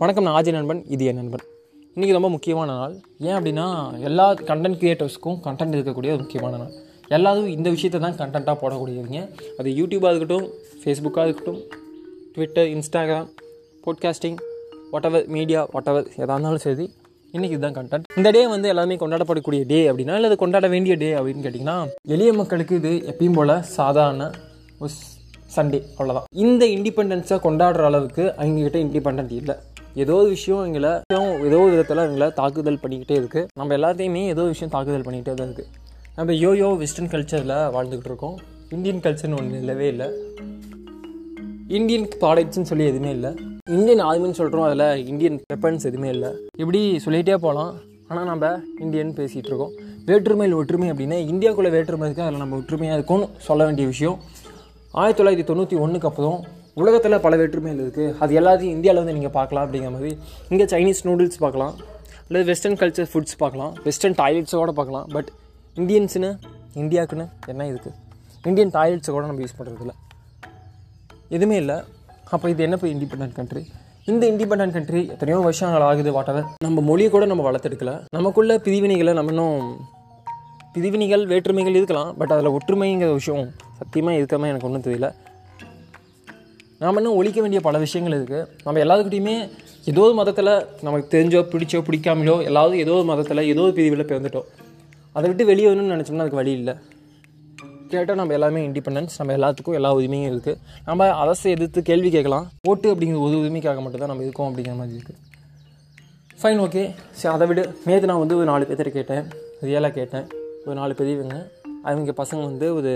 வணக்கம் நான் ஆஜி நண்பன் இது என் நண்பன். இன்றைக்கி ரொம்ப முக்கியமான நாள். ஏன் அப்படின்னா எல்லா கண்டென்ட் க்ரியேட்டர்ஸ்க்கும் கண்டென்ட் இருக்கக்கூடிய ஒரு முக்கியமான நாள். எல்லாரும் இந்த விஷயத்தை தான் கண்டென்ட்டாக போடக்கூடியவங்க. அது யூடியூபாக இருக்கட்டும் ஃபேஸ்புக்காக இருக்கட்டும் Twitter Instagram podcasting whatever media whatever எதாக இருந்தாலும் சரி இன்றைக்கி இதுதான் கண்டென்ட் இந்த டே வந்து எல்லாமே கொண்டாடப்படக்கூடிய டே அப்படின்னா இல்லை அது கொண்டாட வேண்டிய டே அப்படின்னு கேட்டிங்கன்னா எளிய மக்களுக்கு இது எப்பயும் போல் சாதாரண ஒரு சண்டே அவ்வளோதான் இந்த இண்டிபெண்டன்ஸை கொண்டாடுற அளவுக்கு அவங்ககிட்ட இண்டிபெண்ட் இல்லை. ஏதோ ஒரு விஷயம் எங்களை ஏதோ ஒரு விதத்தில் எங்களை தாக்குதல் பண்ணிக்கிட்டே இருக்குது நம்ம எல்லாத்தையுமே ஏதோ ஒரு விஷயம் தாக்குதல் பண்ணிக்கிட்டே தான் இருக்குது நம்ம யோயோ வெஸ்டர்ன் கல்ச்சரில் வாழ்ந்துக்கிட்டு இருக்கோம். இந்தியன் கல்ச்சர்னு ஒன்று இல்லவே இல்லை. இந்தியன் ப்ராடக்ட்ஸ்னு சொல்லி எதுவுமே இல்லை. இந்தியன் ஆர்மின்னு சொல்கிறோம் அதில் இந்தியன் வெப்பன்ஸ் எதுவுமே இல்லை. இப்படி சொல்லிகிட்டே போகலாம் ஆனால் நம்ம இந்தியன் பேசிகிட்டு இருக்கோம். வேற்றுமையில் ஒற்றுமை அப்படின்னா இந்தியாவுக்குள்ளே வேற்றுமை இருக்குது அதில் நம்ம ஒற்றுமையாக இருக்கும்னு சொல்ல வேண்டிய விஷயம். ஆயிரத்தி தொள்ளாயிரத்தி தொண்ணூற்றி ஒன்றுக்கு அப்புறம் உலகத்தில் பல வேற்றுமைகள் இருக்குது அது எல்லாத்தையும் இந்தியாவில் வந்து நீங்கள் பார்க்கலாம் அப்படிங்கிற மாதிரி. இங்கே சைனீஸ் நூடுல்ஸ் பார்க்கலாம். அல்லது வெஸ்டர்ன் கல்ச்சர் ஃபுட்ஸ் பார்க்கலாம். வெஸ்டர்ன் டாய்லெட்ஸோட பார்க்கலாம். பட் இந்தியன்ஸுன்னு இந்தியாவுக்குன்னு என்ன இருக்குது இந்தியன் டாய்லெட்ஸை கூட நம்ம யூஸ் பண்ணுறதில்ல எதுவுமே இல்லை. அப்போ இது என்ன இப்போ இண்டிபெண்ட் கண்ட்ரி இந்த இண்டிபெண்ட் கண்ட்ரி எத்தனையோ வருஷங்கள் ஆகுது வாட்டவர் நம்ம மொழியை கூட நம்ம வளர்த்தெடுக்கல. நமக்குள்ள பிரிவினைகளை நம்ம இன்னும் பிரிவினைகள் வேற்றுமைகள் இருக்கலாம். பட் அதில் ஒற்றுமைங்கிற விஷயம் சத்தியமாக இருக்கிற எனக்கு ஒன்றும் தெரியல. நாம் இன்னும் ஒழிக்க வேண்டிய பல விஷயங்கள் இருக்குது நம்ம எல்லாத்துக்கிட்டையுமே ஏதோ ஒரு மதத்தில் நமக்கு தெரிஞ்சோ பிடிச்சோ பிடிக்காமலோ எல்லாரும் ஏதோ ஒரு மதத்தில் ஏதோ ஒரு பிரிவில் பிறந்துட்டோம். அதை விட்டு வெளியே வரணும்னு நினச்சோம்னா அதுக்கு வழி இல்லை. கேட்டால் நம்ம எல்லாமே இண்டிபெண்டன்ஸ் நம்ம எல்லாத்துக்கும் எல்லா உரிமையும் இருக்குது நம்ம அரசை எதிர்த்து கேள்வி கேட்கலாம். ஓட்டு அப்படிங்கிற ஒரு உரிமைக்காக மட்டும்தான் நம்ம இருக்கோம் அப்படிங்கிற மாதிரி இருக்குது ஃபைன் ஓகே சரி அதை விட. நேற்று நான் வந்து ஒரு நாலு பேர்த்திட்ட கேட்டேன். ரியலாக கேட்டேன். ஒரு நாலு பெரியவங்க அவங்க பசங்க வந்து ஒரு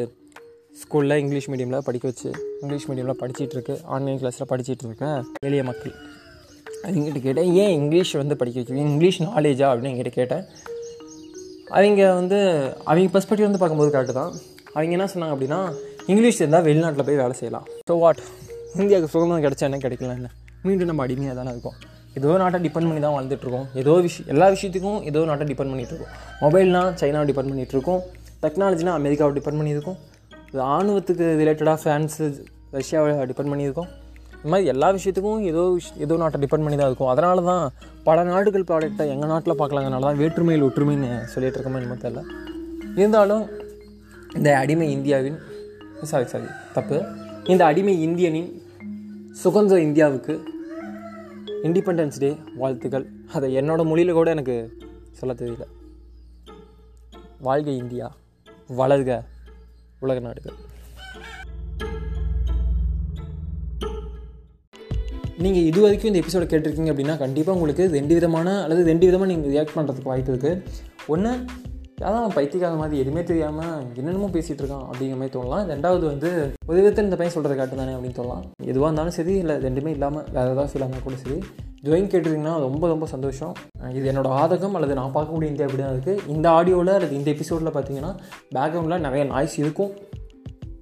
ஸ்கூலில் இங்கிலீஷ் மீடியமில் படிக்க வச்சு இங்கிலீஷ் மீடியமில் படிச்சிட்ருக்கு. ஆன்லைன் கிளாஸில் படிச்சிட்டு இருக்க எளிய மக்கள். அவங்ககிட்ட கேட்டேன் ஏன் இங்கிலீஷ் வந்து படிக்க வைக்கிறீங்க இங்கிலீஷ் நாலேஜா அப்படின்னு என்கிட்ட கேட்டேன். அவங்க வந்து அவங்க பெர்ஸ்பெக்டிவ் வந்து பார்க்கும்போது கரெக்டு தான். அவங்க என்ன சொன்னாங்க அப்படின்னா இங்கிலீஷ் இருந்தால் வெளிநாட்டில் போய் வேலை செய்யலாம். ஸோ வாட் இந்தியாவுக்கு சுதந்திரம் கிடைச்சா என்ன கிடைக்கல என்ன மீண்டும் நம்ம அடிமையாக தானே இருக்கோம். ஏதோ நாட்டை டிபெண்ட் பண்ணி தான் வாழ்ந்துட்டுருக்கோம் ஏதோ விஷயம் எல்லா விஷயத்துக்கும் ஏதோ நாட்டை டிபெண்ட் பண்ணிகிட்ருக்கோம் மொபைல்னால் சைனாவை டிபெண்ட் பண்ணிகிட்ருக்கோம் டெக்னாலஜினால் டெக்னாலஜினா அமெரிக்காவை டிபெண்ட் பண்ணியிருக்கோம். ராணுவத்துக்கு ரிலேட்டடாக ஃப்ரான்ஸு ரஷ்யாவை டிபெண்ட் பண்ணியிருக்கோம். இந்த மாதிரி எல்லா விஷயத்துக்கும் ஏதோ ஏதோ நாட்டை டிபெண்ட் பண்ணி தான் இருக்கும். அதனால தான் பல நாடுகள் ப்ராடக்டை எங்கள் நாட்டில் பார்க்கலாங்கனால தான் வேற்றுமையில் ஒற்றுமைன்னு சொல்லிகிட்டு இருக்கோமே என்னமோ தெரியல. இருந்தாலும் இந்த அடிமை இந்தியாவின் சாரி சாரி தப்பு. இந்த அடிமை இந்தியனின் சுதந்திர இந்தியாவுக்கு இண்டிபெண்டன்ஸ் டே வாழ்த்துக்கள். அதை என்னோடய மொழியில் கூட எனக்கு சொல்ல தெரியல. வாழ்க இந்தியா வளர்க. உலக நாடுகள். நீங்கள் இது வரைக்கும் இந்த எபிசோட கேட்டிருக்கீங்க அப்படின்னா கண்டிப்பாக உங்களுக்கு ரெண்டு விதமான அல்லது ரெண்டு விதமாக நீங்கள் ரியாக்ட் பண்ணுறதுக்கு வாய்ப்பு இருக்குது ஒன்று அதான் பைத்தியக்கார மாதிரி எதுவுமே தெரியாமல் என்னென்னமோ பேசிகிட்டு இருக்கான் அப்படிங்கிற மாதிரி தோணலாம். ரெண்டாவது வந்து ஒரு விதத்தில் இந்த பையன் சொல்கிறது காட்டு தானே அப்படின்னு சொல்லலாம் எதுவாக இருந்தாலும் சரி இல்லை ரெண்டுமே இல்லாமல் வேறு ஏதாவது ஃபீல் ஆனால் கூட சரி. ஜோயின் கேட்டிருக்கீங்கன்னா ரொம்ப ரொம்ப சந்தோஷம். இது என்னோட ஆதகம் அல்லது நான் பார்க்கக்கூடிய இந்தியா அப்படி தான் இருக்குது இந்த ஆடியோவில் அல்லது இந்த எபிசோடில் பார்த்தீங்கன்னா பேக்ரவுண்டில் நிறைய நாய்ஸ் இருக்கும்.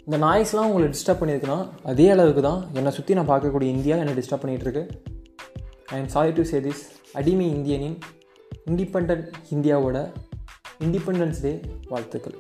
இந்த நாய்ஸ்லாம் உங்களை டிஸ்டர்ப் பண்ணியிருக்குன்னா அதே அளவுக்கு தான் என்னை சுற்றி நான் பார்க்கக்கூடிய இந்தியா என்னை disturb பண்ணிகிட்ருக்கு I am sorry to say this அடிமை இந்தியனின் இண்டிபெண்ட் இந்தியாவோட இண்டிபெண்டன்ஸ் டே வாழ்த்துக்கள்.